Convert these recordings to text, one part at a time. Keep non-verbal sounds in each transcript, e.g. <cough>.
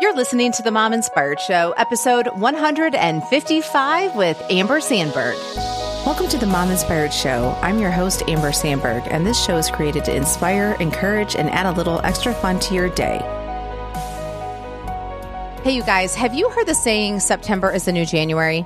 You're listening to the Mom Inspired Show, episode 155 with Amber Sandberg. Welcome to the Mom Inspired Show. I'm your host, Amber Sandberg, and this show is created to inspire, encourage, and add a little extra fun to your day. Hey, you guys, have you heard the saying September is the new January?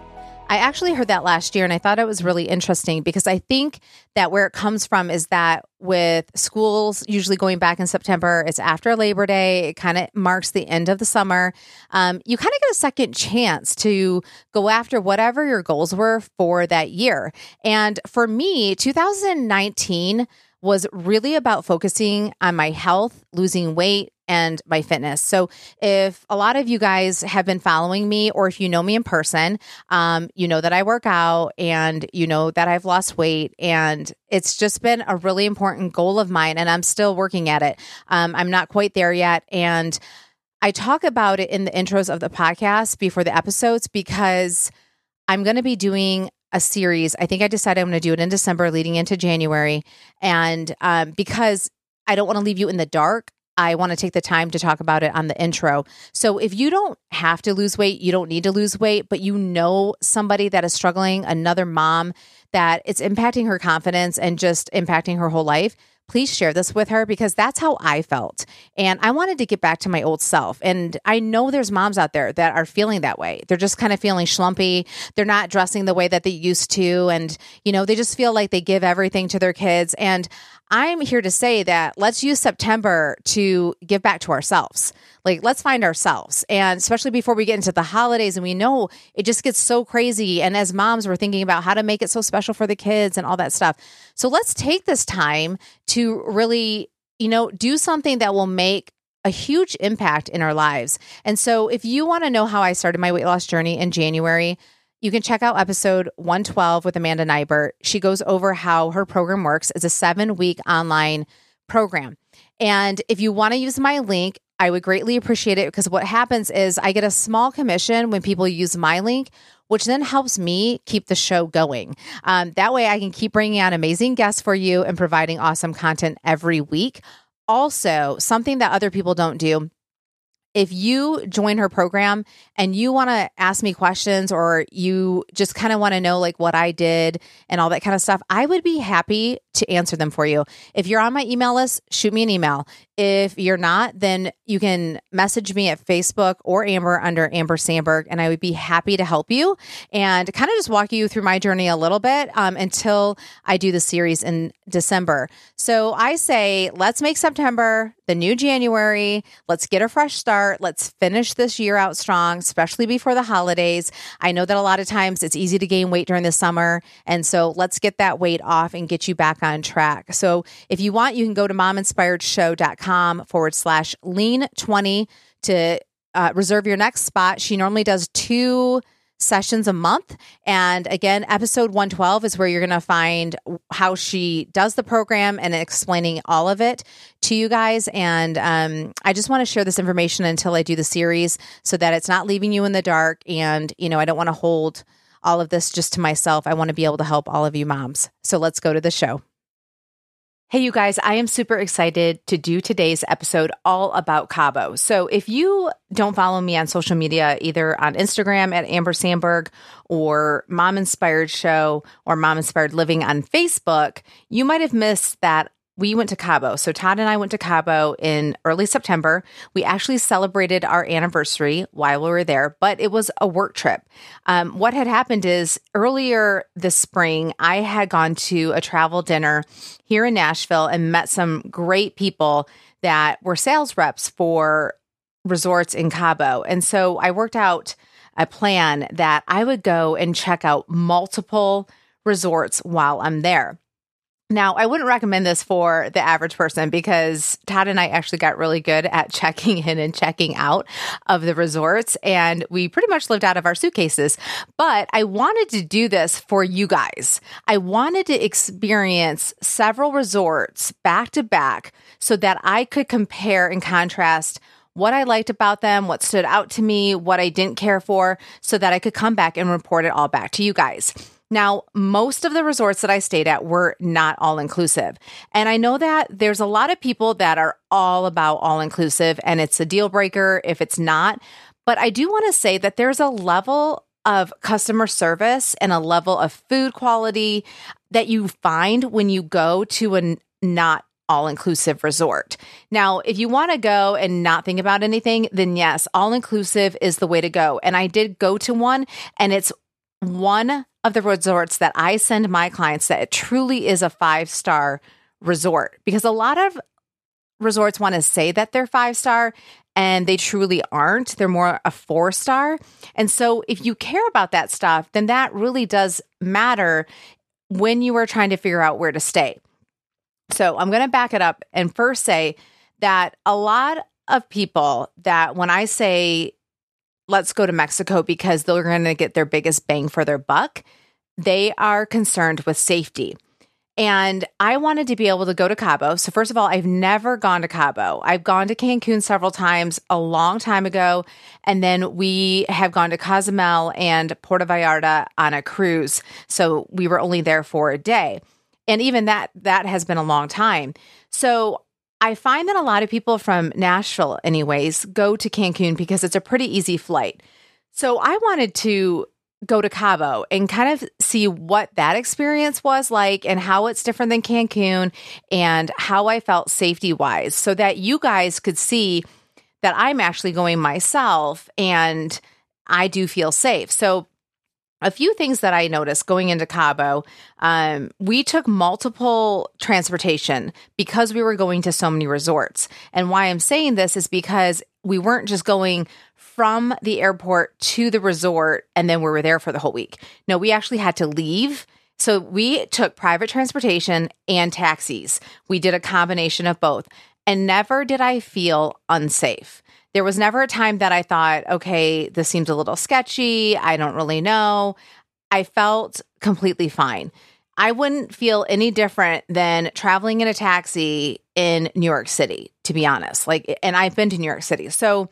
I actually heard that last year and I thought it was really interesting because I think that where it comes from is that with schools usually going back in September, it's after Labor Day, it kind of marks the end of the summer. Um, you kind of get a second chance to go after whatever your goals were for that year. And for me, 2019 was really about focusing on my health, losing weight, and my fitness. So, if a lot of you guys have been following me, or if you know me in person, um, you know that I work out and you know that I've lost weight. And it's just been a really important goal of mine, and I'm still working at it. Um, I'm not quite there yet. And I talk about it in the intros of the podcast before the episodes because I'm going to be doing a series. I think I decided I'm going to do it in December leading into January. And um, because I don't want to leave you in the dark. I want to take the time to talk about it on the intro. So, if you don't have to lose weight, you don't need to lose weight, but you know somebody that is struggling, another mom that it's impacting her confidence and just impacting her whole life, please share this with her because that's how I felt. And I wanted to get back to my old self. And I know there's moms out there that are feeling that way. They're just kind of feeling schlumpy. They're not dressing the way that they used to. And, you know, they just feel like they give everything to their kids. And I'm here to say that let's use September to give back to ourselves. Like, let's find ourselves. And especially before we get into the holidays, and we know it just gets so crazy. And as moms, we're thinking about how to make it so special for the kids and all that stuff. So let's take this time to really, you know, do something that will make a huge impact in our lives. And so, if you want to know how I started my weight loss journey in January, you can check out episode 112 with Amanda Nybert. She goes over how her program works. It's a seven week online program. And if you want to use my link, I would greatly appreciate it because what happens is I get a small commission when people use my link, which then helps me keep the show going. Um, that way, I can keep bringing on amazing guests for you and providing awesome content every week. Also, something that other people don't do if you join her program and you want to ask me questions or you just kind of want to know like what I did and all that kind of stuff, I would be happy to answer them for you. If you're on my email list, shoot me an email. If you're not, then you can message me at Facebook or Amber under Amber Sandberg, and I would be happy to help you and kind of just walk you through my journey a little bit um, until I do the series in December. So I say, let's make September the new January. Let's get a fresh start. Let's finish this year out strong, especially before the holidays. I know that a lot of times it's easy to gain weight during the summer. And so let's get that weight off and get you back on track. So if you want, you can go to mominspiredshow.com forward slash lean 20 to uh, reserve your next spot. She normally does two sessions a month. And again, episode 112 is where you're going to find how she does the program and explaining all of it to you guys. And um, I just want to share this information until I do the series so that it's not leaving you in the dark. And, you know, I don't want to hold all of this just to myself. I want to be able to help all of you moms. So let's go to the show. Hey, you guys, I am super excited to do today's episode all about Cabo. So, if you don't follow me on social media, either on Instagram at Amber Sandberg or Mom Inspired Show or Mom Inspired Living on Facebook, you might have missed that we went to Cabo. So Todd and I went to Cabo in early September. We actually celebrated our anniversary while we were there, but it was a work trip. Um, what had happened is earlier this spring, I had gone to a travel dinner here in Nashville and met some great people that were sales reps for resorts in Cabo. And so I worked out a plan that I would go and check out multiple resorts while I'm there. Now, I wouldn't recommend this for the average person because Todd and I actually got really good at <laughs> checking in and checking out of the resorts, and we pretty much lived out of our suitcases. But I wanted to do this for you guys. I wanted to experience several resorts back to back so that I could compare and contrast what I liked about them, what stood out to me, what I didn't care for, so that I could come back and report it all back to you guys. Now, most of the resorts that I stayed at were not all inclusive. And I know that there's a lot of people that are all about all inclusive and it's a deal breaker if it's not. But I do want to say that there's a level of customer service and a level of food quality that you find when you go to a not all inclusive resort. Now, if you want to go and not think about anything, then yes, all inclusive is the way to go. And I did go to one, and it's one of the resorts that I send my clients that it truly is a five star resort because a lot of resorts want to say that they're five star and they truly aren't. They're more a four star. And so if you care about that stuff, then that really does matter when you are trying to figure out where to stay. So I'm going to back it up and first say that a lot of people that when I say let's go to Mexico because they're going to get their biggest bang for their buck, they are concerned with safety. And I wanted to be able to go to Cabo. So, first of all, I've never gone to Cabo. I've gone to Cancun several times a long time ago. And then we have gone to Cozumel and Puerto Vallarta on a cruise. So, we were only there for a day. And even that, that has been a long time. So, I find that a lot of people from Nashville, anyways, go to Cancun because it's a pretty easy flight. So, I wanted to go to Cabo and kind of see what that experience was like and how it's different than Cancun and how I felt safety wise so that you guys could see that I'm actually going myself and I do feel safe. So, a few things that I noticed going into Cabo, um, we took multiple transportation because we were going to so many resorts. And why I'm saying this is because we weren't just going from the airport to the resort and then we were there for the whole week. No, we actually had to leave. So we took private transportation and taxis. We did a combination of both. And never did I feel unsafe. There was never a time that I thought, okay, this seems a little sketchy. I don't really know. I felt completely fine. I wouldn't feel any different than traveling in a taxi in New York City, to be honest. Like, and I've been to New York City. So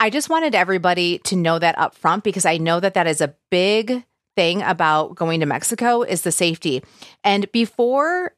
I just wanted everybody to know that up front because I know that that is a big thing about going to Mexico is the safety. And before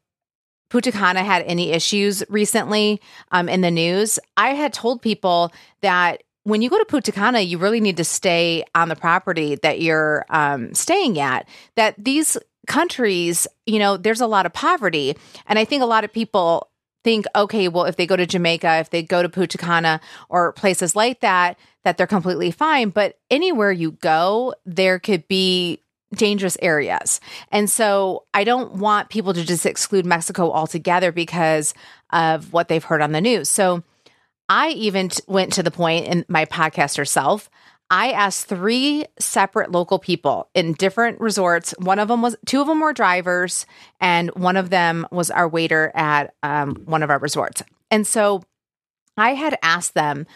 Punta Cana had any issues recently um, in the news, I had told people that when you go to Punta Cana, you really need to stay on the property that you're um, staying at. That these countries, you know, there's a lot of poverty. And I think a lot of people think, okay, well, if they go to Jamaica, if they go to Punta Cana or places like that, that they're completely fine. But anywhere you go, there could be dangerous areas. And so I don't want people to just exclude Mexico altogether because of what they've heard on the news. So I even t- went to the point in my podcast herself I asked three separate local people in different resorts. One of them was, two of them were drivers, and one of them was our waiter at um, one of our resorts. And so I had asked them,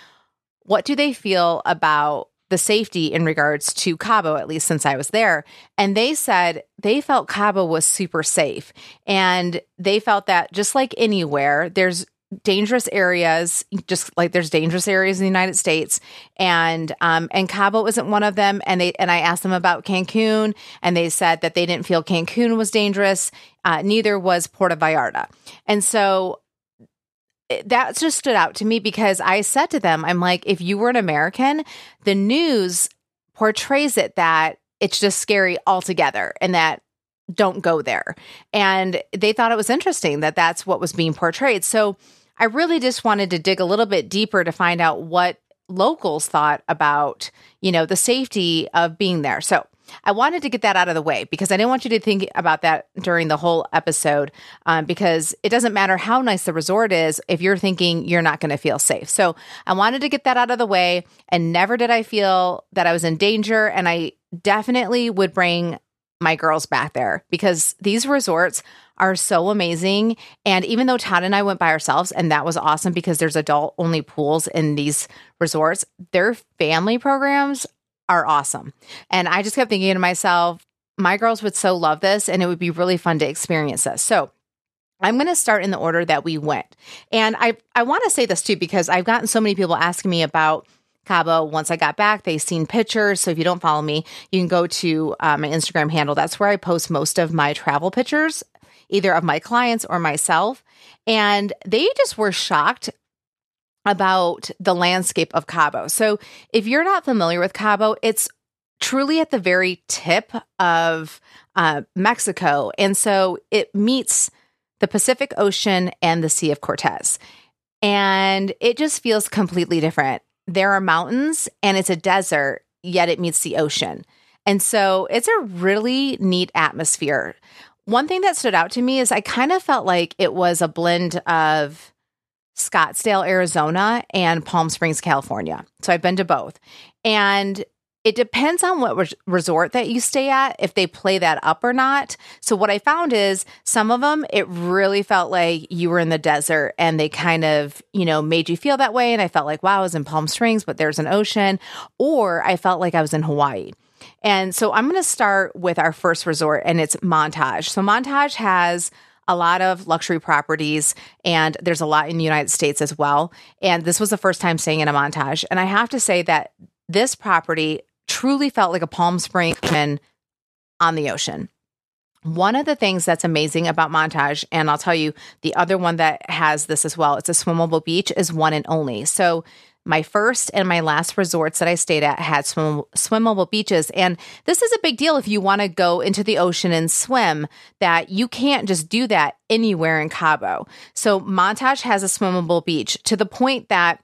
what do they feel about the safety in regards to Cabo, at least since I was there. And they said they felt Cabo was super safe. And they felt that just like anywhere, there's dangerous areas, just like there's dangerous areas in the United States, and um, and Cabo isn't one of them. And they and I asked them about Cancun, and they said that they didn't feel Cancun was dangerous. Uh, neither was Puerto Vallarta, and so Eh, that just stood out to me because I said to them, I'm like, if you were an American, the news portrays it that it's just scary altogether, and that don't go there. And they thought it was interesting that that's what was being portrayed. So I really just wanted to dig a little bit deeper to find out what locals thought about, you know, the safety of being there. So I wanted to get that out of the way because I didn't want you to think about that during the whole episode um, because it doesn't matter how nice the resort is if you're thinking you're not going to feel safe. So I wanted to get that out of the way and never did I feel that I was in danger. And I definitely would bring my girls back there because these resorts are so amazing. And even though Todd and I went by ourselves, and that was awesome because there's adult only pools in these resorts, their family programs are awesome. And I just kept thinking to myself, my girls would so love this and it would be really fun to experience this. So I'm going to start in the order that we went. And I, I want to say this too, because I've gotten so many people asking me about Cabo. Once I got back, they seen pictures. So if you don't follow me, you can go to uh, my Instagram handle. That's where I post most of my travel pictures, either of my clients or myself. And they just were shocked about the landscape of Cabo. So if you're not familiar with Cabo, it's truly at the very tip of uh, Mexico. And so it meets the Pacific Ocean and the Sea of Cortez. And it just feels completely different. There are mountains and it's a desert, yet it meets the ocean. And so it's a really neat atmosphere. One thing that stood out to me is I kind of felt like it was a blend of Scottsdale, Arizona, and Palm Springs, California. So I've been to both. And it depends on what res- resort that you stay at if they play that up or not. So what I found is some of them it really felt like you were in the desert and they kind of, you know, made you feel that way and I felt like wow, I was in Palm Springs but there's an ocean or I felt like I was in Hawaii. And so I'm going to start with our first resort and it's Montage. So Montage has a lot of luxury properties and there's a lot in the United States as well. And this was the first time staying in a montage. And I have to say that this property truly felt like a Palm Springs on the ocean. One of the things that's amazing about Montage, and I'll tell you the other one that has this as well, it's a swimmable beach, is one and only. So my first and my last resorts that I stayed at had swim- swimmable beaches. And this is a big deal if you want to go into the ocean and swim, that you can't just do that anywhere in Cabo. So Montage has a swimmable beach to the point that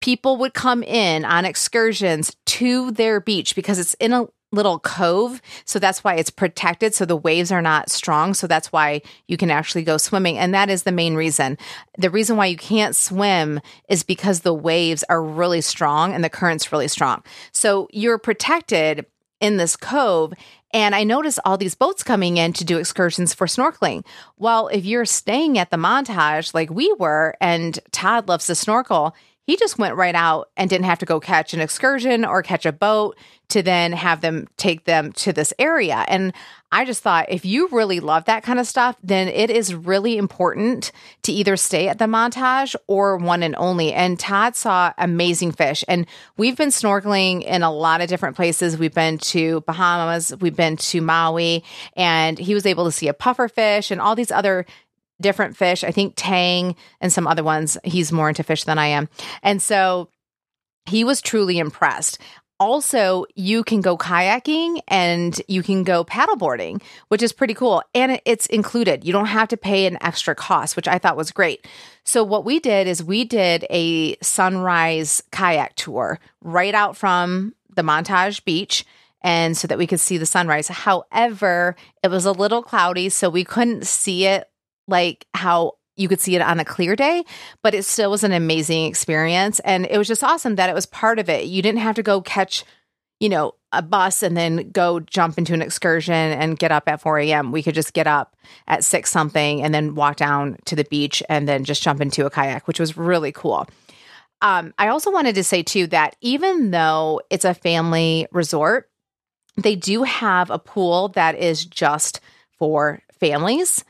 people would come in on excursions to their beach because it's in a little cove. So that's why it's protected. So the waves are not strong. So that's why you can actually go swimming. And that is the main reason. The reason why you can't swim is because the waves are really strong and the current's really strong. So you're protected in this cove. And I noticed all these boats coming in to do excursions for snorkeling. Well, if you're staying at the montage like we were, and Todd loves to snorkel, he just went right out and didn't have to go catch an excursion or catch a boat to then have them take them to this area. And I just thought if you really love that kind of stuff, then it is really important to either stay at the montage or one and only. And Todd saw amazing fish. And we've been snorkeling in a lot of different places. We've been to Bahamas, we've been to Maui, and he was able to see a puffer fish and all these other different fish. I think Tang and some other ones. He's more into fish than I am. And so he was truly impressed. Also, you can go kayaking and you can go paddleboarding, which is pretty cool. And it's included. You don't have to pay an extra cost, which I thought was great. So, what we did is we did a sunrise kayak tour right out from the Montage Beach and so that we could see the sunrise. However, it was a little cloudy, so we couldn't see it like how you could see it on a clear day, but it still was an amazing experience. And it was just awesome that it was part of it. You didn't have to go catch, you know, a bus and then go jump into an excursion and get up at 4 a.m. We could just get up at six something and then walk down to the beach and then just jump into a kayak, which was really cool. Um, I also wanted to say too that even though it's a family resort, they do have a pool that is just for families.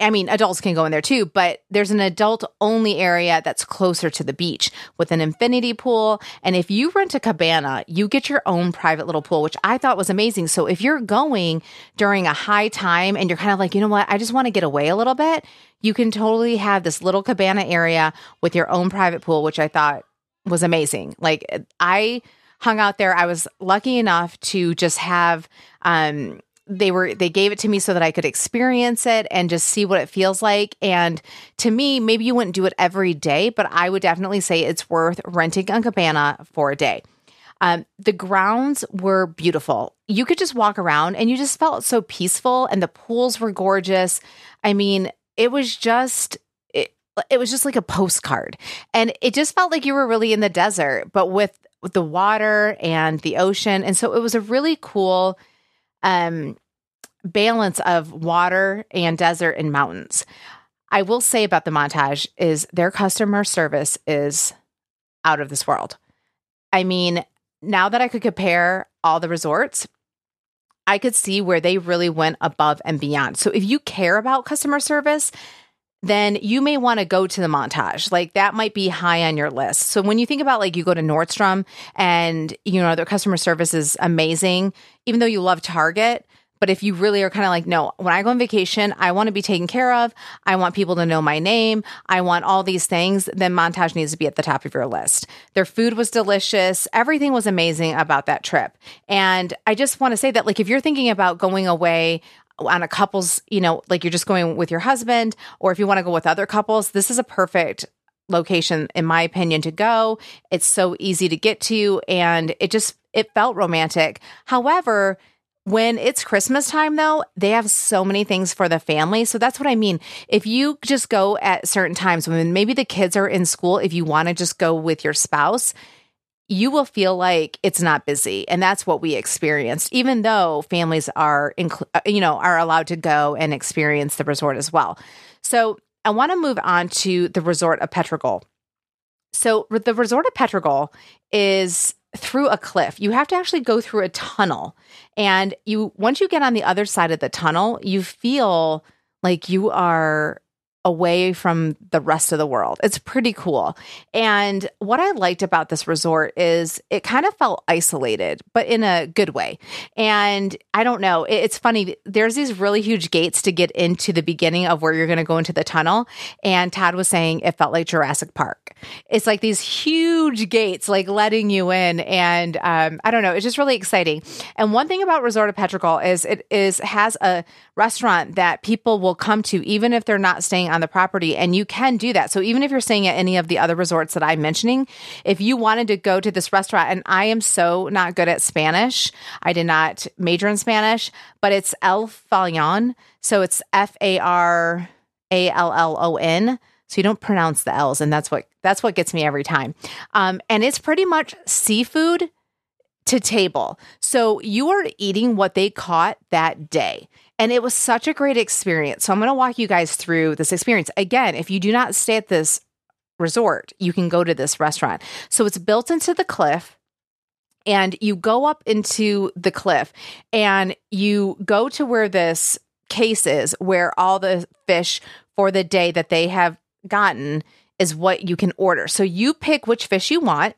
I mean, adults can go in there too, but there's an adult only area that's closer to the beach with an infinity pool. And if you rent a cabana, you get your own private little pool, which I thought was amazing. So if you're going during a high time and you're kind of like, you know what, I just want to get away a little bit, you can totally have this little cabana area with your own private pool, which I thought was amazing. Like I hung out there. I was lucky enough to just have, um, they were they gave it to me so that I could experience it and just see what it feels like. And to me, maybe you wouldn't do it every day, but I would definitely say it's worth renting a cabana for a day. Um, the grounds were beautiful. You could just walk around and you just felt so peaceful, and the pools were gorgeous. I mean, it was just it, it was just like a postcard, and it just felt like you were really in the desert, but with, with the water and the ocean. And so it was a really cool um, balance of water and desert and mountains. I will say about the montage is their customer service is out of this world. I mean, now that I could compare all the resorts, I could see where they really went above and beyond. So if you care about customer service, then you may want to go to the montage. Like that might be high on your list. So when you think about like you go to Nordstrom and you know their customer service is amazing, even though you love Target, but if you really are kind of like, no, when I go on vacation, I want to be taken care of. I want people to know my name. I want all these things. Then Montage needs to be at the top of your list. Their food was delicious. Everything was amazing about that trip. And I just want to say that, like, if you're thinking about going away on a couple's, you know, like you're just going with your husband, or if you want to go with other couples, this is a perfect location in my opinion to go it's so easy to get to and it just it felt romantic however when it's Christmas time, though, they have so many things for the family. So that's what I mean. If you just go at certain times when maybe the kids are in school, if you want to just go with your spouse, you will feel like it's not busy and that's what we experienced even though families are uh, you know are allowed to go and experience the resort as well so i want to move on to the resort of Pedregal so the resort of Pedregal is through a cliff. You have to actually go through a tunnel. And you once you get on the other side of the tunnel, you feel like you are away from the rest of the world. It's pretty cool. And what I liked about this resort is it kind of felt isolated, but in a good way. And I don't know, it's funny. There's these really huge gates to get into the beginning of where you're going to go into the tunnel. And Todd was saying it felt like Jurassic Park. It's like these huge gates, like letting you in. And um, I don't know, it's just really exciting. And one thing about Resort of Pedregal is it is has a restaurant that people will come to even if they're not staying on the property. And you can do that. So even if you're staying at any of the other resorts that I'm mentioning, if you wanted to go to this restaurant, and I am so not good at Spanish, I did not major in Spanish, but it's El Farallon. So it's F A R A L L O N. So you don't pronounce the L's, and that's what that's what gets me every time. Um, and it's pretty much seafood to table. So you are eating what they caught that day. And it was such a great experience. So I'm going to walk you guys through this experience. Again, if you do not stay at this resort, you can go to this restaurant. So it's built into the cliff and you go up into the cliff and you go to where this case is where all the fish for the day that they have gotten is what you can order. So you pick which fish you want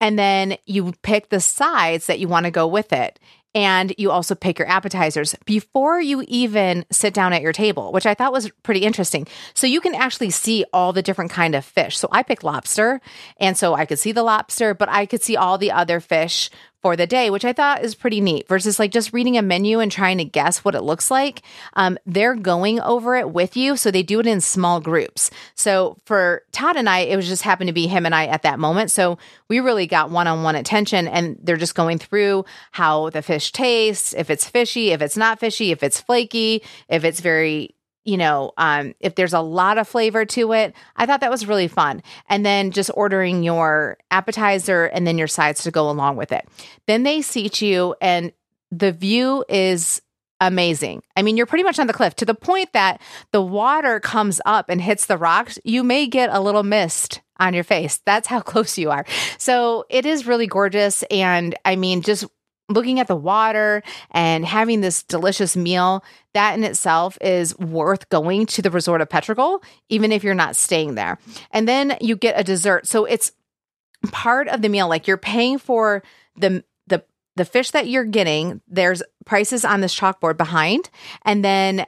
and then you pick the sides that you want to go with it and you also pick your appetizers before you even sit down at your table which i thought was pretty interesting. So you can actually see all the different kind of fish. So i picked lobster and so i could see the lobster but i could see all the other fish for the day, which I thought is pretty neat versus like just reading a menu and trying to guess what it looks like. Um, they're going over it with you. So they do it in small groups. So for Todd and I, it was just happened to be him and I at that moment. So we really got one on one attention and they're just going through how the fish tastes, if it's fishy, if it's not fishy, if it's flaky, if it's very you know, um, if there's a lot of flavor to it, I thought that was really fun. And then just ordering your appetizer and then your sides to go along with it. Then they seat you, and the view is amazing. I mean, you're pretty much on the cliff to the point that the water comes up and hits the rocks. You may get a little mist on your face. That's how <laughs> close you are. So it is really gorgeous. And I mean, just looking at the water and having this delicious meal, that in itself is worth going to the resort of Pedregal, even if you're not staying there. And then you get a dessert. So it's part of the meal. Like you're paying for the the the fish that you're getting. There's prices on this chalkboard behind, and then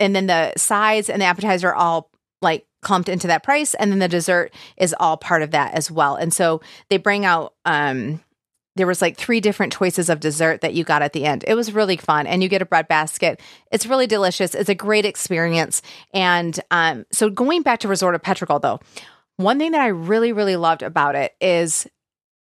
and then the sides and the appetizer are all like clumped into that price and then the dessert is all part of that as well and so they bring out um there was like three different choices of dessert that you got at the end. It was really fun, and you get a bread basket. It's really delicious. It's a great experience. And um, so going back to Resort of Pedregal, though, one thing that I really really loved about it is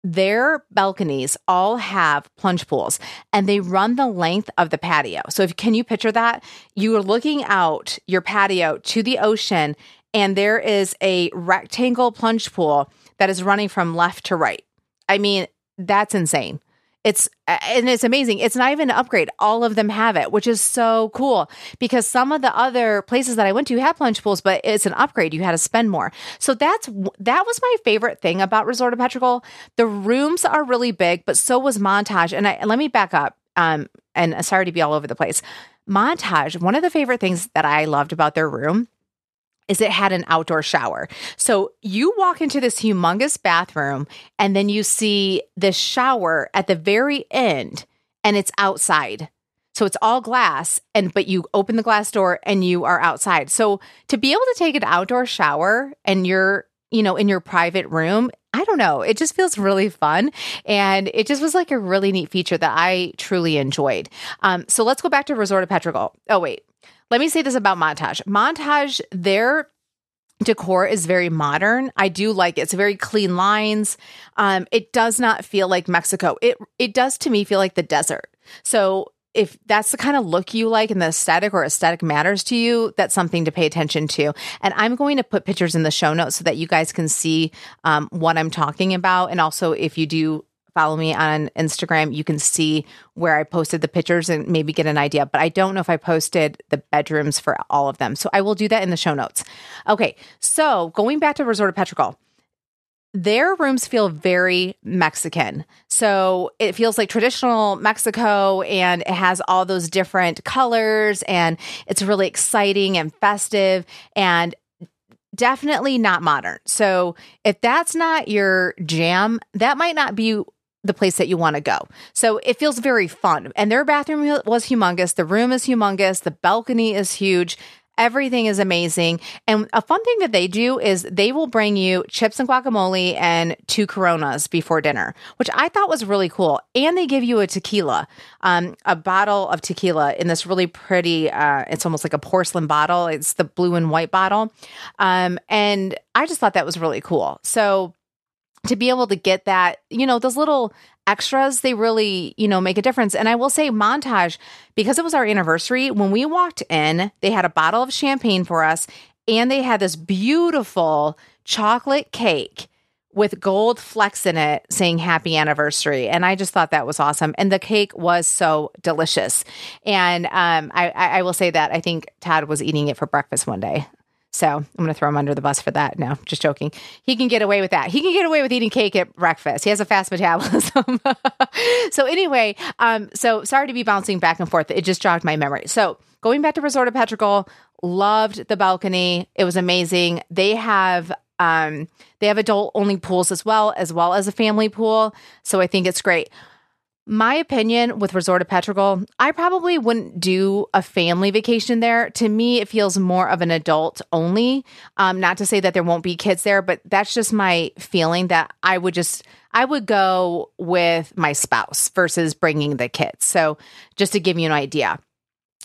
their balconies all have plunge pools and they run the length of the patio. So if can you picture that? You are looking out your patio to the ocean and there is a rectangle plunge pool that is running from left to right. I mean, that's insane. It's and it's amazing. It's not even an upgrade. All of them have it, which is so cool because some of the other places that I went to had plunge pools, but it's an upgrade. You had to spend more. So that's that was my favorite thing about Resort of Pedregal. The rooms are really big, but so was Montage. And, I, let me back up. Um, and sorry to be all over the place. Montage. One of the favorite things that I loved about their room is it had an outdoor shower. So you walk into this humongous bathroom and then you see the shower at the very end and it's outside. So it's all glass and but you open the glass door and you are outside. So to be able to take an outdoor shower and you're, you know, in your private room, I don't know, it just feels really fun and it just was like a really neat feature that I truly enjoyed. Um, so let's go back to Resort of Pedregal. Oh wait. Let me say this about Montage. Montage, their decor is very modern. I do like it. It's very clean lines. Um, it does not feel like Mexico. It it does to me feel like the desert. So if that's the kind of look you like and the aesthetic or aesthetic matters to you, that's something to pay attention to. And I'm going to put pictures in the show notes so that you guys can see um, what I'm talking about. And also, if you do follow me on Instagram, you can see where I posted the pictures and maybe get an idea. But I don't know if I posted the bedrooms for all of them. So I will do that in the show notes. Okay. So going back to Resort of Pedregal, their rooms feel very Mexican. So it feels like traditional Mexico and it has all those different colors and it's really exciting and festive and definitely not modern. So if that's not your jam, that might not be the place that you want to go. So it feels very fun. And their bathroom was humongous. The room is humongous. The balcony is huge. Everything is amazing. And a fun thing that they do is they will bring you chips and guacamole and two coronas before dinner, which I thought was really cool. And they give you a tequila, um, a bottle of tequila in this really pretty, uh, it's almost like a porcelain bottle. It's the blue and white bottle. Um, and I just thought that was really cool. So to be able to get that, you know, those little extras, they really, you know, make a difference. And I will say, Montage, because it was our anniversary, when we walked in, they had a bottle of champagne for us and they had this beautiful chocolate cake with gold flecks in it saying happy anniversary. And I just thought that was awesome. And the cake was so delicious. And um, I, I will say that I think Todd was eating it for breakfast one day. So I'm going to throw him under the bus for that. No, just joking. He can get away with that. He can get away with eating cake at breakfast. He has a fast metabolism. <laughs> so anyway, um, so sorry to be bouncing back and forth. It just jogged my memory. So going back to Resort of Pedregal, loved the balcony. It was amazing. They have um, they have adult only pools as well, as well as a family pool. So I think it's great. My opinion with Resort of Pedregal, I probably wouldn't do a family vacation there. To me, it feels more of an adult only. Um, not to say that there won't be kids there, but that's just my feeling that I would just I would go with my spouse versus bringing the kids. So just to give you an idea.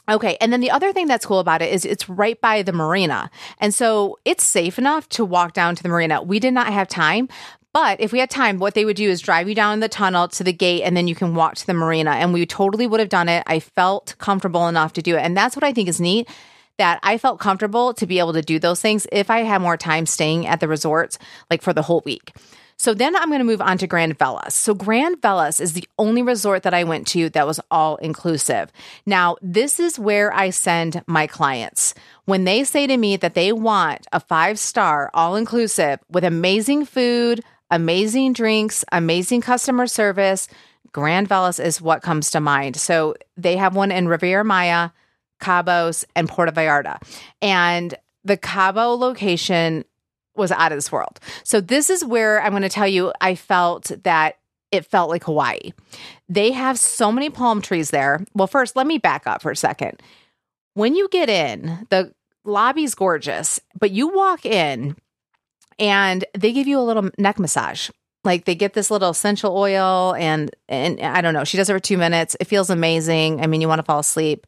Okay. And then the other thing that's cool about it is it's right by the marina. And so it's safe enough to walk down to the marina. We did not have time, but if we had time, what they would do is drive you down the tunnel to the gate and then you can walk to the marina. And we totally would have done it. I felt comfortable enough to do it. And that's what I think is neat that I felt comfortable to be able to do those things if I had more time staying at the resorts, like for the whole week. So then I'm going to move on to Grand Velas. So Grand Velas is the only resort that I went to that was all inclusive. Now, this is where I send my clients. When they say to me that they want a five star all inclusive with amazing food, amazing drinks, amazing customer service. Grand Velas is what comes to mind. So they have one in Riviera Maya, Cabos, and Puerto Vallarta. And the Cabo location was out of this world. So this is where I'm going to tell you I felt that it felt like Hawaii. They have so many palm trees there. Well, first, let me back up for a second. When you get in, the lobby's gorgeous, but you walk in and they give you a little neck massage. Like they get this little essential oil and and I don't know. She does it for two minutes. It feels amazing. I mean, you want to fall asleep.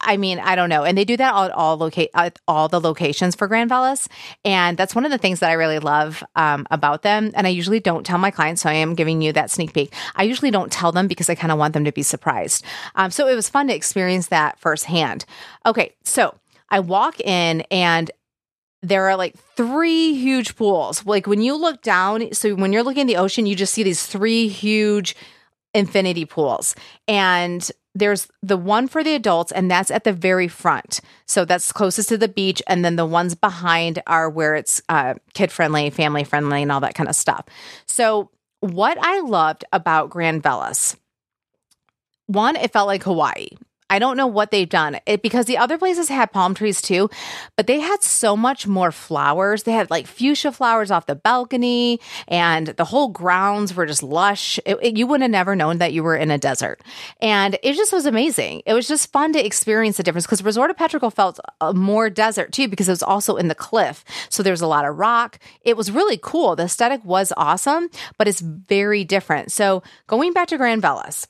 I mean, I don't know. And they do that at all locate at all the locations for Grand Velas, and that's one of the things that I really love um, about them. And I usually don't tell my clients, so I am giving you that sneak peek. I usually don't tell them because I kind of want them to be surprised. Um, so it was fun to experience that firsthand. Okay, so I walk in and there are like three huge pools. Like when you look down, so when you're looking at the ocean, you just see these three huge infinity pools. And there's the one for the adults, and that's at the very front. So that's closest to the beach. And then the ones behind are where it's uh, kid friendly, family friendly, and all that kind of stuff. So, what I loved about Grand Velas, one, it felt like Hawaii. I don't know what they've done it, because the other places had palm trees too, but they had so much more flowers. They had like fuchsia flowers off the balcony, and the whole grounds were just lush. It, it, you would have never known that you were in a desert, and it just was amazing. It was just fun to experience the difference because Resort of Pedregal felt uh, more desert too because it was also in the cliff, so there was a lot of rock. It was really cool. The aesthetic was awesome, but it's very different. So going back to Grand Velas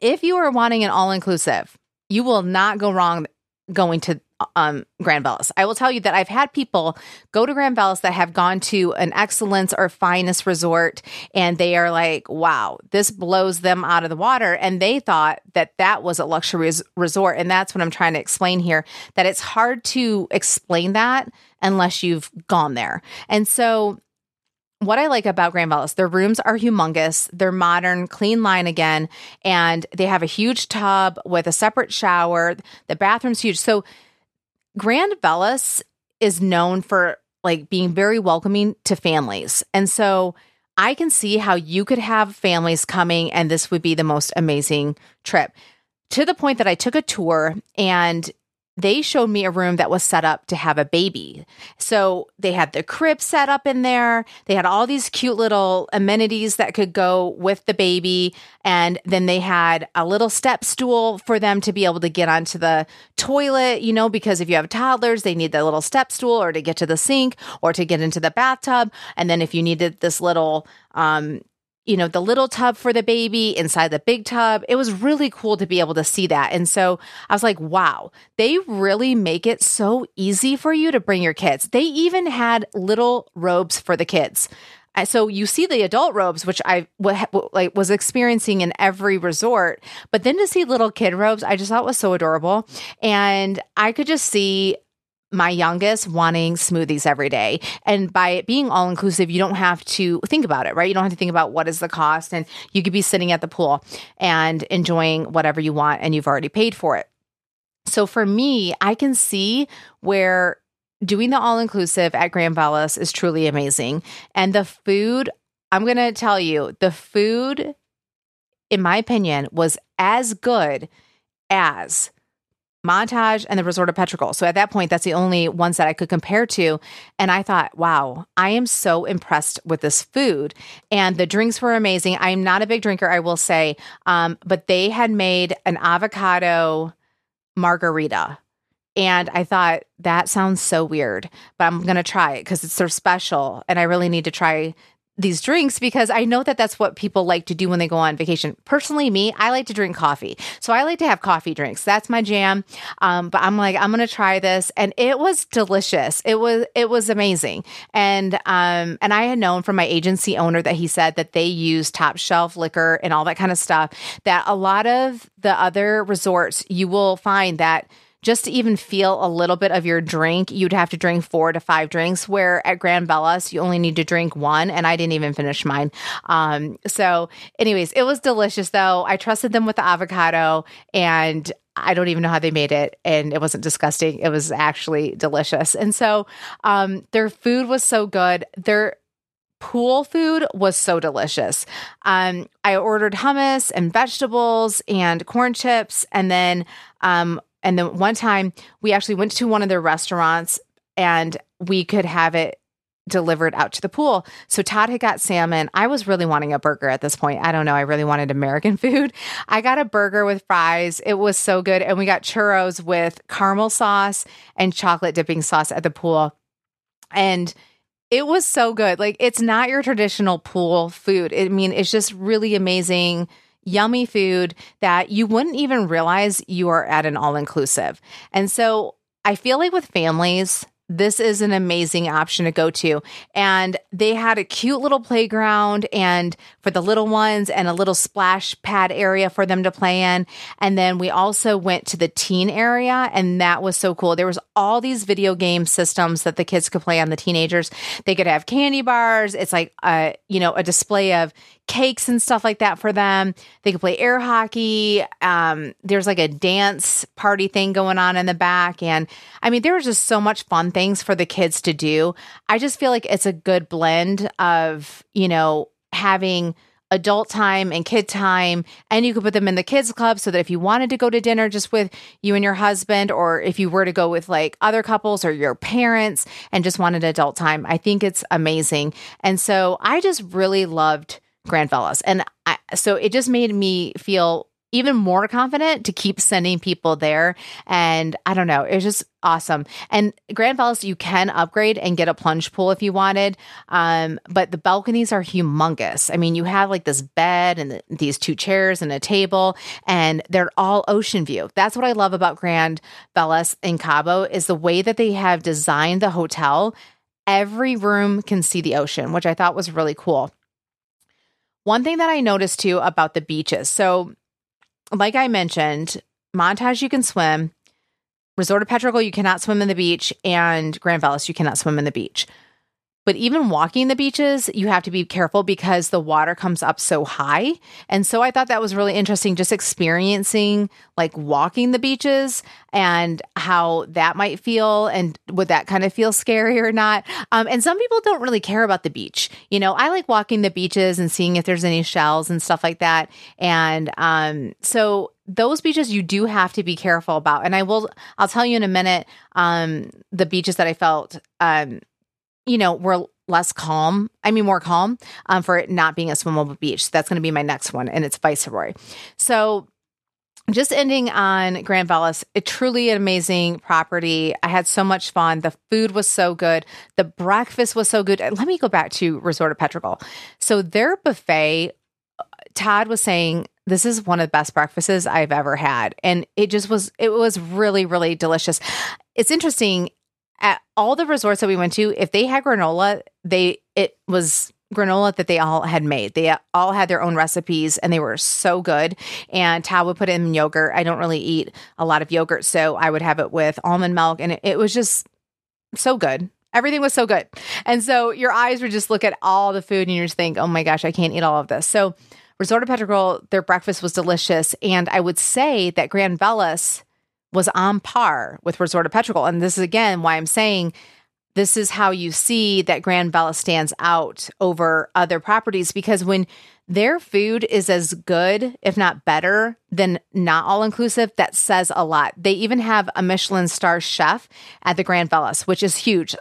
if you are wanting an all inclusive, you will not go wrong going to um, Grand Velas. I will tell you that I've had people go to Grand Velas that have gone to an excellence or finest resort and they are like, wow, this blows them out of the water. And they thought that that was a luxury res- resort. And that's what I'm trying to explain here that it's hard to explain that unless you've gone there. And so what I like about Grand Velas, their rooms are humongous. They're modern, clean line again, and they have a huge tub with a separate shower. The bathroom's huge. So Grand Velas is known for like being very welcoming to families. And so I can see how you could have families coming and this would be the most amazing trip. To the point that I took a tour and they showed me a room that was set up to have a baby. So they had the crib set up in there. They had all these cute little amenities that could go with the baby. And then they had a little step stool for them to be able to get onto the toilet, you know, because if you have toddlers, they need the little step stool or to get to the sink or to get into the bathtub. And then if you needed this little, um, you know, the little tub for the baby inside the big tub. It was really cool to be able to see that. And so I was like, wow, they really make it so easy for you to bring your kids. They even had little robes for the kids. So you see the adult robes, which I like was experiencing in every resort, but then to see little kid robes, I just thought was so adorable, and I could just see my youngest wanting smoothies every day. And by it being all inclusive, you don't have to think about it, right? You don't have to think about what is the cost and you could be sitting at the pool and enjoying whatever you want and you've already paid for it. So for me, I can see where doing the all inclusive at Grand Velas is truly amazing. And the food, I'm going to tell you, the food, in my opinion, was as good as Montage and the Resort of Pedregal. So at that point, that's the only ones that I could compare to. And I thought, wow, I am so impressed with this food. And the drinks were amazing. I'm not a big drinker, I will say, um, but they had made an avocado margarita. And I thought that sounds so weird, but I'm going to try it because it's their special. And I really need to try these drinks because I know that that's what people like to do when they go on vacation. Personally, me, I like to drink coffee. So I like to have coffee drinks. That's my jam. Um, but I'm like, I'm going to try this. And it was delicious. It was, it was amazing. And, um, and I had known from my agency owner that he said that they use top shelf liquor and all that kind of stuff that a lot of the other resorts, you will find that just to even feel a little bit of your drink, you'd have to drink four to five drinks. Where at Grand Velas, you only need to drink one, and I didn't even finish mine. Um, so, anyways, it was delicious though. I trusted them with the avocado, and I don't even know how they made it, and it wasn't disgusting. It was actually delicious. And so, um, their food was so good. Their pool food was so delicious. Um, I ordered hummus and vegetables and corn chips, and then um, and then one time we actually went to one of their restaurants and we could have it delivered out to the pool. So Todd had got salmon. I was really wanting a burger at this point. I don't know. I really wanted American <laughs> food. I got a burger with fries. It was so good. And we got churros with caramel sauce and chocolate dipping sauce at the pool. And it was so good. Like it's not your traditional pool food. I mean, it's just really amazing yummy food that you wouldn't even realize you are at an all inclusive. And so I feel like with families, this is an amazing option to go to. And they had a cute little playground and for the little ones and a little splash pad area for them to play in. And then we also went to the teen area and that was so cool. There was all these video game systems that the kids could play on the teenagers. They could have candy bars. It's like a, you know, a display of cakes and stuff like that for them. They could play air hockey. Um, there's like a dance party thing going on in the back. And I mean, there was just so much fun things for the kids to do. I just feel like it's a good blend of, you know, having adult time and kid time. And you could put them in the kids club so that if you wanted to go to dinner just with you and your husband, or if you were to go with like other couples or your parents and just wanted adult time, I think it's amazing. And so I just really loved Grand Velas. And I, so it just made me feel even more confident to keep sending people there. And I don't know, it was just awesome. And Grand Velas, you can upgrade and get a plunge pool if you wanted. Um, but the balconies are humongous. I mean, you have like this bed and the, these two chairs and a table, and they're all ocean view. That's what I love about Grand Velas in Cabo is the way that they have designed the hotel. Every room can see the ocean, which I thought was really cool. One thing that I noticed too about the beaches. So like I mentioned, Montage you can swim, Resort of Pedregal you cannot swim in the beach, and Grand Velas you cannot swim in the beach. But even walking the beaches, you have to be careful because the water comes up so high. And so I thought that was really interesting, just experiencing like walking the beaches and how that might feel. And would that kind of feel scary or not? Um, and some people don't really care about the beach. You know, I like walking the beaches and seeing if there's any shells and stuff like that. And um, so those beaches you do have to be careful about and i will i'll tell you in a minute um the beaches that i felt um you know, we're less calm. I mean, more calm um, for it not being a swimmable beach. That's going to be my next one, and it's Viceroy. So just ending on Grand Velas, a truly an amazing property. I had so much fun. The food was so good. The breakfast was so good. Let me go back to Resort of Pedregal. So their buffet, Todd was saying this is one of the best breakfasts I've ever had, and it just was. It was really, really delicious. It's interesting at all the resorts that we went to, if they had granola, they it was granola that they all had made. They all had their own recipes and they were so good. And Tal would put in yogurt. I don't really eat a lot of yogurt, so I would have it with almond milk and it, it was just so good. Everything was so good. And so your eyes would just look at all the food and you just think, oh my gosh, I can't eat all of this. So Resort of Pedregal, their breakfast was delicious. And I would say that Grand Velas was on par with Resort of Pedregal. And this is again why I'm saying this is how you see that Grand Velas stands out over other properties because when their food is as good, if not better, than not all inclusive, that says a lot. They even have a Michelin star chef at the Grand Velas, which is huge.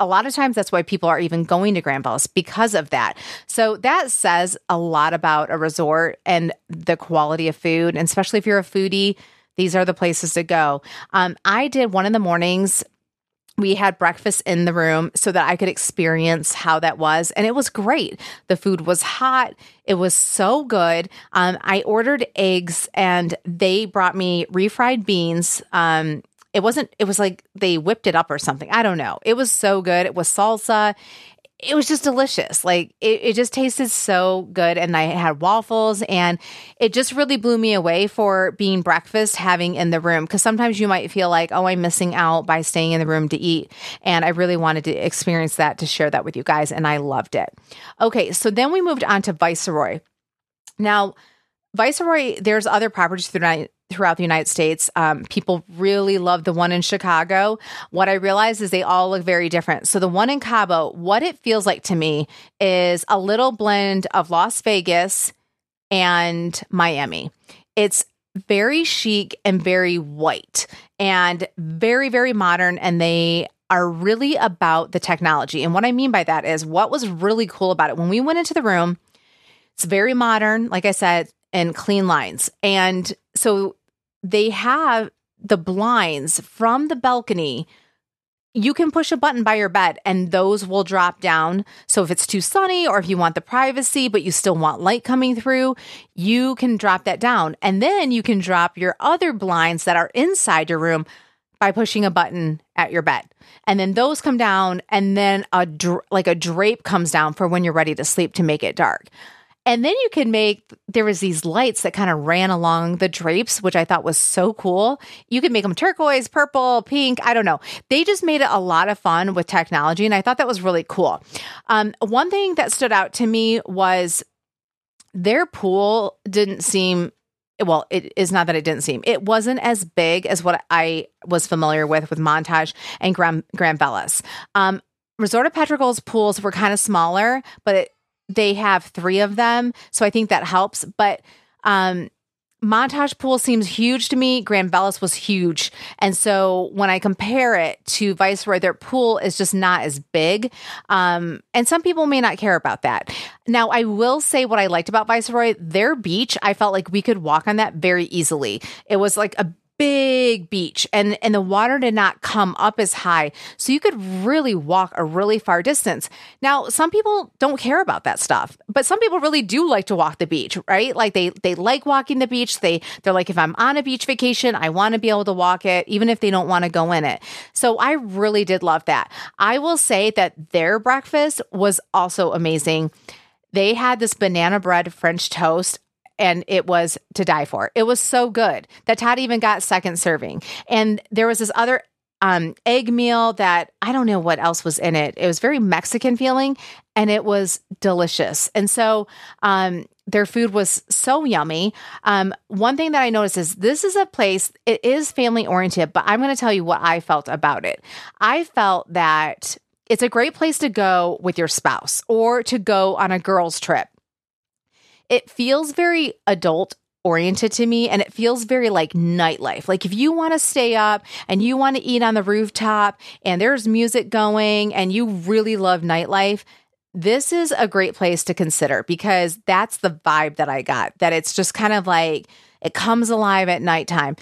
A lot of times that's why people are even going to Grand Velas because of that. So that says a lot about a resort and the quality of food, and especially if you're a foodie these are the places to go. Um, I did one in the mornings. We had breakfast in the room so that I could experience how that was. And it was great. The food was hot. It was so good. Um, I ordered eggs and they brought me refried beans. Um, it wasn't, it was like they whipped it up or something. I don't know. It was so good. It was salsa it was just delicious. Like it, it just tasted so good. And I had waffles and it just really blew me away for being breakfast having in the room. Cause sometimes you might feel like, oh, I'm missing out by staying in the room to eat. And I really wanted to experience that to share that with you guys. And I loved it. Okay. So then we moved on to Viceroy. Now, Viceroy, there's other properties throughout the United States. Um, people really love the one in Chicago. What I realize is they all look very different. So the one in Cabo, what it feels like to me is a little blend of Las Vegas and Miami. It's very chic and very white and very, very modern. And they are really about the technology. And what I mean by that is what was really cool about it when we went into the room, it's very modern, like I said, and clean lines. And so they have the blinds from the balcony. You can push a button by your bed and those will drop down. So if it's too sunny or if you want the privacy, but you still want light coming through, you can drop that down. And then you can drop your other blinds that are inside your room by pushing a button at your bed. And then those come down and then a dra- like a drape comes down for when you're ready to sleep to make it dark. And then you can make there was these lights that kind of ran along the drapes, which I thought was so cool. You could make them turquoise, purple, pink. I don't know. They just made it a lot of fun with technology, and I thought that was really cool. Um, one thing that stood out to me was their pool didn't seem well, it is not that it didn't seem. It wasn't as big as what I was familiar with with Montage and Grand, Grand Velas. Um, Resort of Pedregal's pools were kind of smaller, but it, they have three of them. So I think that helps. But um, Montage Pool seems huge to me. Grand Velas was huge. And so when I compare it to Viceroy, their pool is just not as big. Um, and some people may not care about that. Now, I will say what I liked about Viceroy, their beach, I felt like we could walk on that very easily. It was like a big beach and and the water did not come up as high. So you could really walk a really far distance. Now some people don't care about that stuff but some people really do like to walk the beach right? Like they they like walking the beach. They they're like if i'm on a beach vacation i want to be able to walk it even if they don't want to go in it. So i really did love that. I will say that their breakfast was also amazing. They had this banana bread French toast and it was to die for. It was so good that Todd even got second serving. And there was this other um, egg meal that I don't know what else was in it. It was very Mexican feeling and it was delicious. And so um, their food was so yummy. Um, one thing that I noticed is this is a place, it is family oriented, but I'm going to tell you what I felt about it. I felt that it's a great place to go with your spouse or to go on a girls' trip it feels very adult oriented to me and it feels very like nightlife. Like if you want to stay up and you want to eat on the rooftop and there's music going and you really love nightlife, this is a great place to consider because that's the vibe that I got. That it's just kind of like it comes alive at nighttime.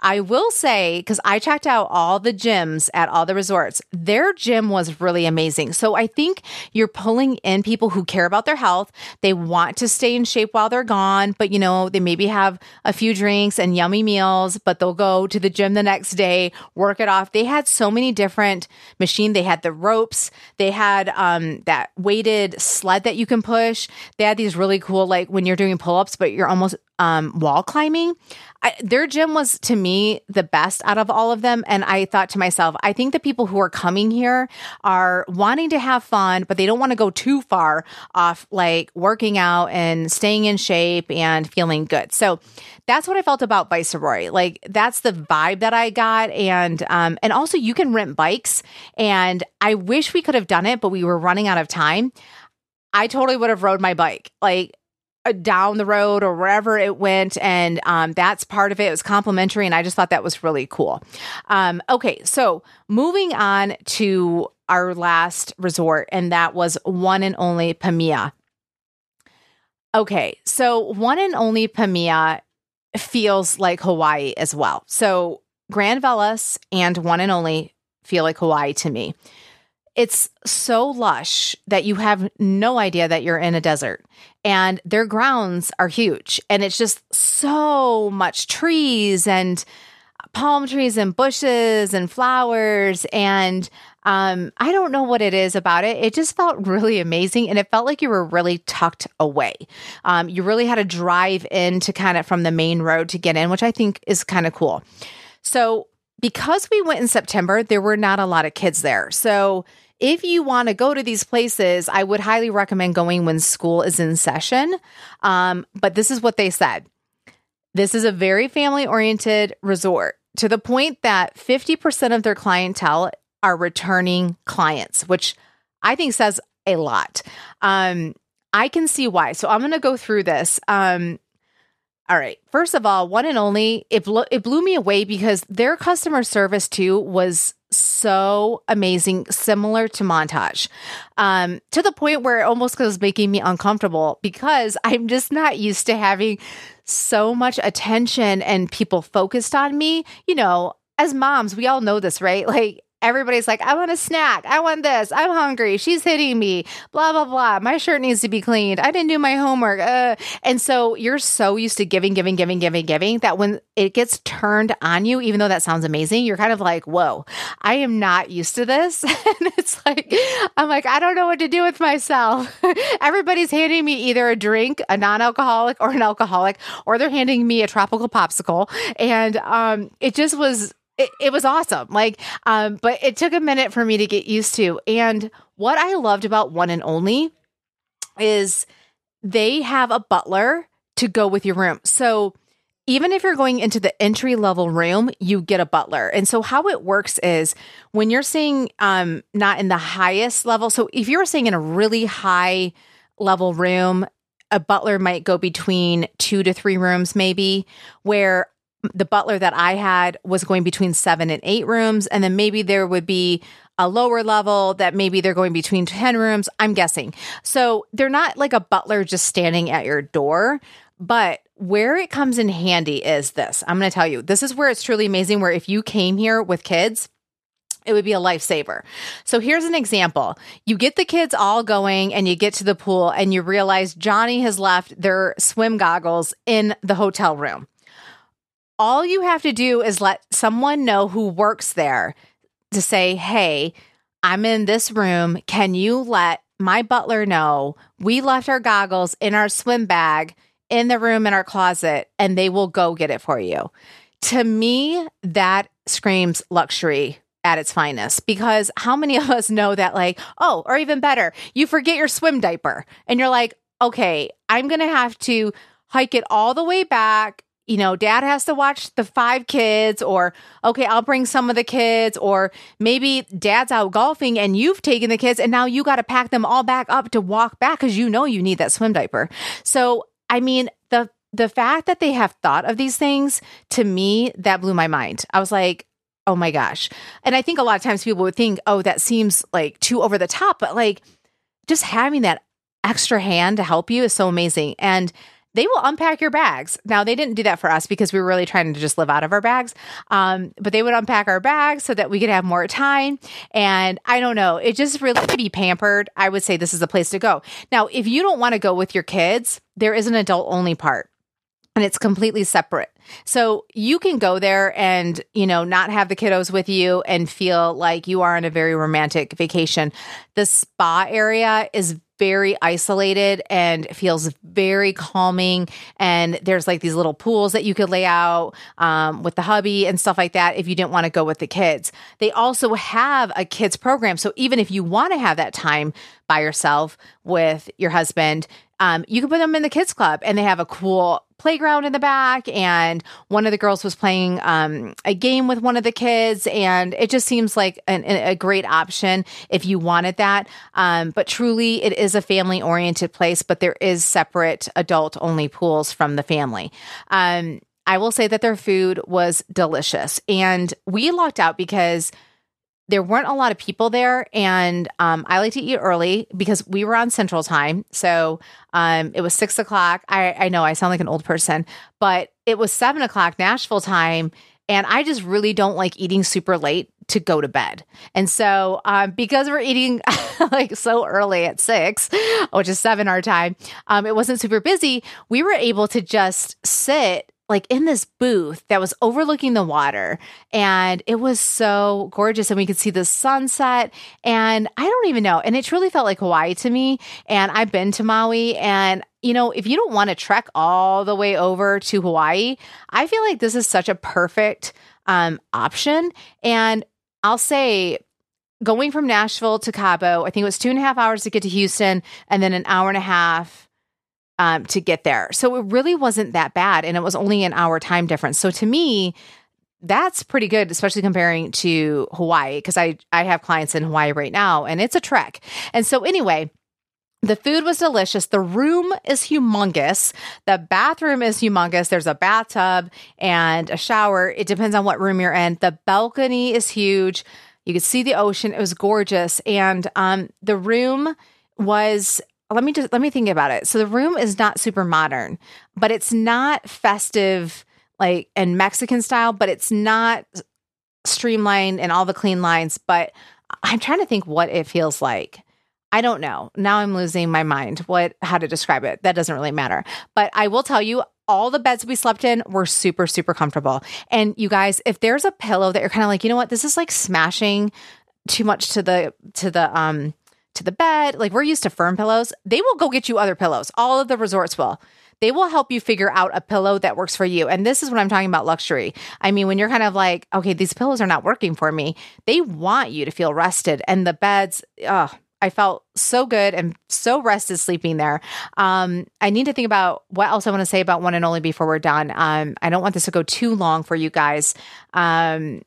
I will say, because I checked out all the gyms at all the resorts, their gym was really amazing. So I think you're pulling in people who care about their health. They want to stay in shape while they're gone, but you know, they maybe have a few drinks and yummy meals, but they'll go to the gym the next day, work it off. They had so many different machines. They had the ropes, they had um, that weighted sled that you can push. They had these really cool, like when you're doing pull ups, but you're almost um, wall climbing. I, their gym was to me the best out of all of them. And I thought to myself, I think the people who are coming here are wanting to have fun, but they don't want to go too far off like working out and staying in shape and feeling good. So that's what I felt about Viceroy. Like that's the vibe that I got. And, um, and also you can rent bikes. And I wish we could have done it, but we were running out of time. I totally would have rode my bike. Like down the road or wherever it went. And um, that's part of it. It was complimentary. And I just thought that was really cool. Um, okay. So moving on to our last resort, and that was one and only Palmilla. Okay. So one and only Palmilla feels like Hawaii as well. So Grand Velas and one and only feel like Hawaii to me. It's so lush that you have no idea that you're in a desert. And their grounds are huge. And it's just so much trees and palm trees and bushes and flowers. And um, I don't know what it is about it. It just felt really amazing. And it felt like you were really tucked away. Um, you really had to drive in to kind of from the main road to get in, which I think is kind of cool. So, because we went in September, there were not a lot of kids there. So, if you want to go to these places, I would highly recommend going when school is in session. Um, but this is what they said this is a very family oriented resort to the point that 50% of their clientele are returning clients, which I think says a lot. Um, I can see why. So I'm going to go through this. Um, all right. First of all, one and only, it, it blew me away because their customer service too was so amazing, similar to Montage, um, to the point where it almost was making me uncomfortable because I'm just not used to having so much attention and people focused on me. You know, as moms, we all know this, right? Like everybody's like, I want a snack. I want this. I'm hungry. She's hitting me. Blah, blah, blah. My shirt needs to be cleaned. I didn't do my homework. Uh. And so you're so used to giving, giving, giving, giving, giving that when it gets turned on you, even though that sounds amazing, you're kind of like, whoa, I am not used to this. <laughs> and it's like, I'm like, I don't know what to do with myself. <laughs> Everybody's handing me either a drink, a non alcoholic or an alcoholic, or they're handing me a tropical popsicle. And um, it just was it, it was awesome. Like, um, but it took a minute for me to get used to. And what I loved about One and Only is they have a butler to go with your room. So even if you're going into the entry level room, you get a butler. And so how it works is when you're staying um not in the highest level. So if you're staying in a really high level room, a butler might go between two to three rooms, maybe, where the butler that I had was going between seven and eight rooms. And then maybe there would be a lower level that maybe they're going between 10 rooms. I'm guessing. So they're not like a butler just standing at your door. But where it comes in handy is this I'm going to tell you, this is where it's truly amazing. Where if you came here with kids, it would be a lifesaver. So here's an example. You get the kids all going and you get to the pool and you realize Johnny has left their swim goggles in the hotel room. All you have to do is let someone know who works there to say, Hey, I'm in this room. Can you let my butler know we left our goggles in our swim bag in the room in our closet and they will go get it for you? To me, that screams luxury at its finest because how many of us know that, like, oh, or even better, you forget your swim diaper and you're like, okay, I'm going to have to hike it all the way back. You know, dad has to watch the five kids, or okay, I'll bring some of the kids, or maybe dad's out golfing and you've taken the kids and now you got to pack them all back up to walk back because you know you need that swim diaper. So, I mean, the the fact that they have thought of these things to me that blew my mind. I was like, oh my gosh. And I think a lot of times people would think, oh, that seems like too over the top, but like just having that extra hand to help you is so amazing. And they will unpack your bags. Now, they didn't do that for us because we were really trying to just live out of our bags. Um, but they would unpack our bags so that we could have more time. And I don't know, it just really to be pampered. I would say this is the place to go. Now, if you don't want to go with your kids, there is an adult only part and it's completely separate. So you can go there and, you know, not have the kiddos with you and feel like you are on a very romantic vacation. The spa area is very isolated and feels very calming. And there's like these little pools that you could lay out um, with the hubby and stuff like that if you didn't want to go with the kids. They also have a kids program. So even if you want to have that time by yourself with your husband, um, you can put them in the kids club and they have a cool playground in the back and one of the girls was playing um, a game with one of the kids and it just seems like an, a great option if you wanted that. Um, but truly it is a family oriented place but there is separate adult only pools from the family. Um, i will say that their food was delicious and we lucked out because there weren't a lot of people there and um, i like to eat early because we were on central time so um, it was six o'clock. I, I know i sound like an old person but it was seven o'clock nashville time and i just really don't like eating super late to go to bed. And so um, because we're eating <laughs> like so early at six which is seven our time um, it wasn't super busy we were able to just sit like in this booth that was overlooking the water and it was so gorgeous and we could see the sunset and I don't even know and it truly felt like Hawaii to me and I've been to Maui and you know if you don't want to trek all the way over to Hawaii I feel like this is such a perfect um, option and I'll say going from Nashville to Cabo I think it was two and a half hours to get to Houston and then an hour and a half um, to get there. So it really wasn't that bad. And it was only an hour time difference. So to me, that's pretty good, especially comparing to Hawaii, because I, I have clients in Hawaii right now and it's a trek. And so, anyway, the food was delicious. The room is humongous. The bathroom is humongous. There's a bathtub and a shower. It depends on what room you're in. The balcony is huge. You could see the ocean. It was gorgeous. And um, the room was let me just let me think about it. So the room is not super modern, but it's not festive like and Mexican style, but it's not streamlined and all the clean lines, but I'm trying to think what it feels like. I don't know. Now I'm losing my mind what how to describe it. That doesn't really matter. But I will tell you all the beds we slept in were super super comfortable. And you guys, if there's a pillow that you're kind of like, "You know what? This is like smashing too much to the to the um to the bed. Like we're used to firm pillows. They will go get you other pillows. All of the resorts will. They will help you figure out a pillow that works for you. And this is what I'm talking about luxury. I mean, when you're kind of like, okay, these pillows are not working for me, they want you to feel rested. And the beds, oh, I felt so good and so rested sleeping there. Um, I need to think about what else I want to say about one and only before we're done. Um, I don't want this to go too long for you guys. Um,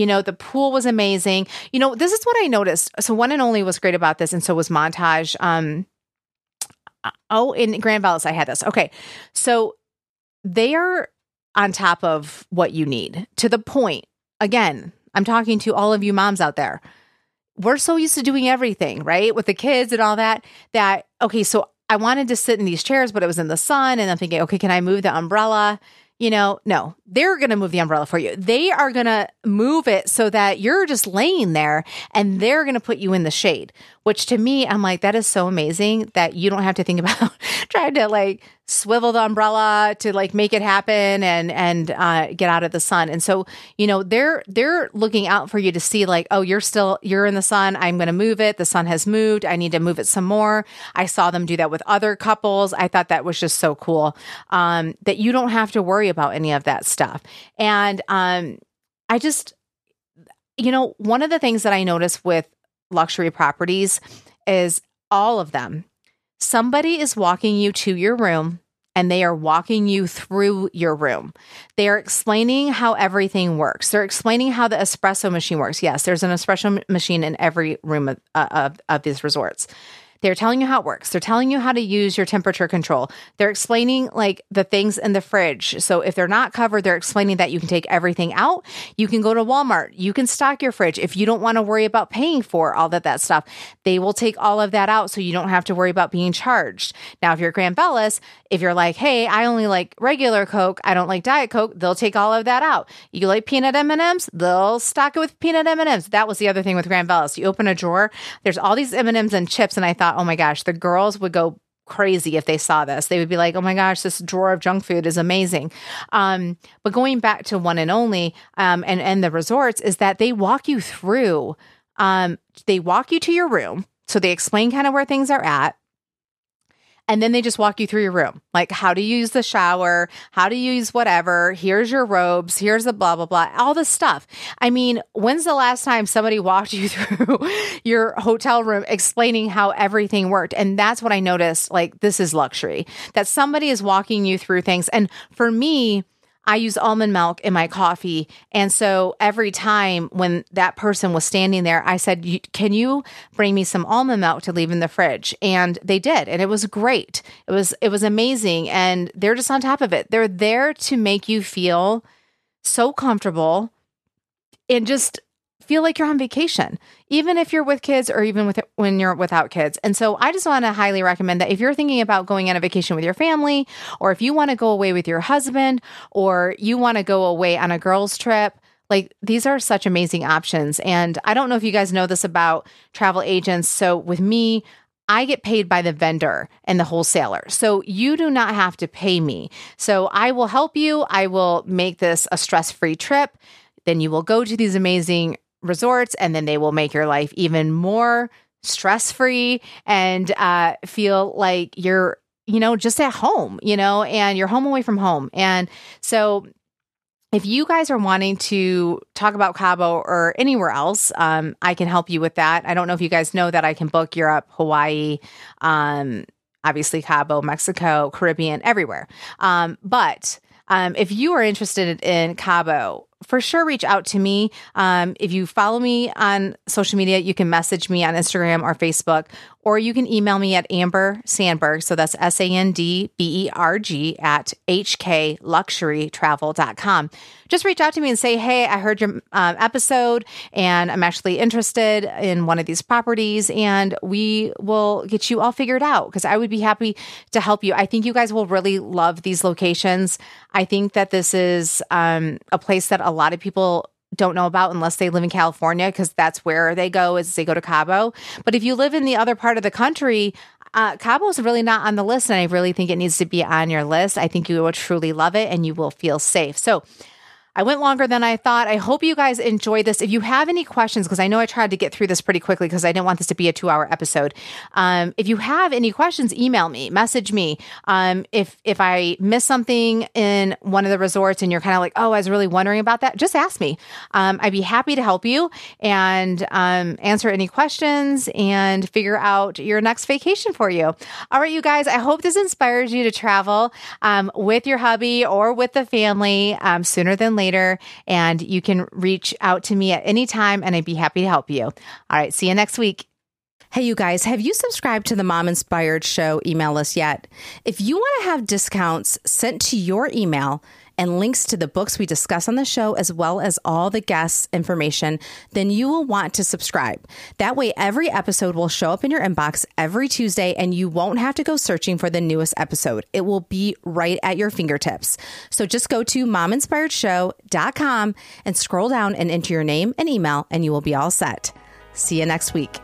you know, the pool was amazing. You know, this is what I noticed. So one and only was great about this, and so was Montage. Um, oh, in Grand Velas, I had this. Okay. So they are on top of what you need to the point. Again, I'm talking to all of you moms out there. We're so used to doing everything, right? With the kids and all that, that, okay, so I wanted to sit in these chairs, but it was in the sun. And I'm thinking, okay, can I move the umbrella? You know, no, they're going to move the umbrella for you. They are going to move it so that you're just laying there and they're going to put you in the shade, which to me, I'm like, that is so amazing that you don't have to think <laughs> about trying to like swivel the umbrella to like make it happen and and uh, get out of the sun. And so you know they're they're looking out for you to see like oh you're still you're in the sun. I'm going to move it. The sun has moved. I need to move it some more. I saw them do that with other couples. I thought that was just so cool um, that you don't have to worry about any of that stuff. And um, I just you know one of the things that I notice with luxury properties is all of them somebody is walking you to your room and they are walking you through your room. They are explaining how everything works. They're explaining how the espresso machine works. Yes, there's an espresso machine in every room of, uh, of, of these resorts. They're telling you how it works. They're telling you how to use your temperature control. They're explaining like the things in the fridge. So if they're not covered, they're explaining that you can take everything out. You can go to Walmart. You can stock your fridge. If you don't want to worry about paying for all that that stuff, they will take all of that out so you don't have to worry about being charged. Now, if you're Grand Velas, if you're like, hey, I only like regular Coke, I don't like Diet Coke, they'll take all of that out. You like peanut M&Ms, they'll stock it with peanut M&Ms. That was the other thing with Grand Velas. You open a drawer, there's all these M&Ms and chips, and I thought, oh my gosh, the girls would go crazy if they saw this. They would be like, "Oh my gosh, this drawer of junk food is amazing." Um, but going back to one and only, um, and and the resorts is that they walk you through. Um, they walk you to your room, so they explain kind of where things are at and then they just walk you through your room. Like how to use the shower? How to use whatever? Here's your robes. Here's the blah blah blah. All this stuff. I mean when's the last time somebody <laughs> walked you through your hotel room explaining how everything worked? And that's what i noticed like this is luxury that somebody is walking you through things. And for me I use almond milk in my coffee. And so every time when that person was standing there, I said, Can you bring me some almond milk to leave in the fridge? And they did. And it was great. It was, it was amazing. And they're just on top of it. They're there to make you feel so comfortable and just feel like you're on vacation, even if you're with kids or even with when you're without kids. And so I just want to highly recommend that if you're thinking about going on a vacation with your family, or if you want to go away with your husband, or you want to go away on a girls' trip, like these are such amazing options. And I don't know if you guys know this about travel agents. So with me, I get paid by the vendor and the wholesaler. So you do not have to pay me. So I will help you. I will make this a stress free trip. Then you will go to these amazing resorts, and then they will make your life even more stress free and uh, feel like you're, you know, just at home, you know, and you're home away from home. And so if you guys are wanting to talk about Cabo or anywhere else, um, I can help you with that. I don't know if you guys know that I can book Europe, Hawaii, um, obviously Cabo, Mexico, Caribbean, everywhere. Um, but um, if you are interested in Cabo, for sure reach out to me. Um, if you follow me on social media, you can message me on Instagram or Facebook, or you can email me at Amber Sandberg. So that's S A N D B E R G at hkluxurytravel.com. Just reach out to me and say, Hey, I heard your um, episode and I'm actually interested in one of these properties, and we will get you all figured out because I would be happy to help you. I think you guys will really love these locations. I think that this is um, a place that a lot of people don't know about unless they live in California because that's where they go is they go to Cabo. But if you live in the other part of the country, uh, Cabo is really not on the list, and I really think it needs to be on your list. I think you will truly love it and you will feel safe. So I went longer than I thought. I hope you guys enjoyed this. If you have any questions, because I know I tried to get through this pretty quickly because I didn't want this to be a two hour episode. Um, if you have any questions, email me, message me. Um, if if I miss something in one of the resorts and you're kind of like, oh, I was really wondering about that, just ask me. Um, I'd be happy to help you and um, answer any questions and figure out your next vacation for you. All right, you guys. I hope this inspires you to travel um, with your hubby or with the family um, sooner than later later. And you can reach out to me at any time and I'd be happy to help you. All right. See you next week. Hey, you guys, have you subscribed to the Mom Inspired Show email list yet? If you want to have discounts sent to your email and links to the books we discuss on the show, as well as all the guests' information, then you will want to subscribe. That way, every episode will show up in your inbox every Tuesday and you won't have to go searching for the newest episode. It will be right at your fingertips. So just go to mominspiredshow.com and scroll down and enter your name and email, and you will be all set. See you next week.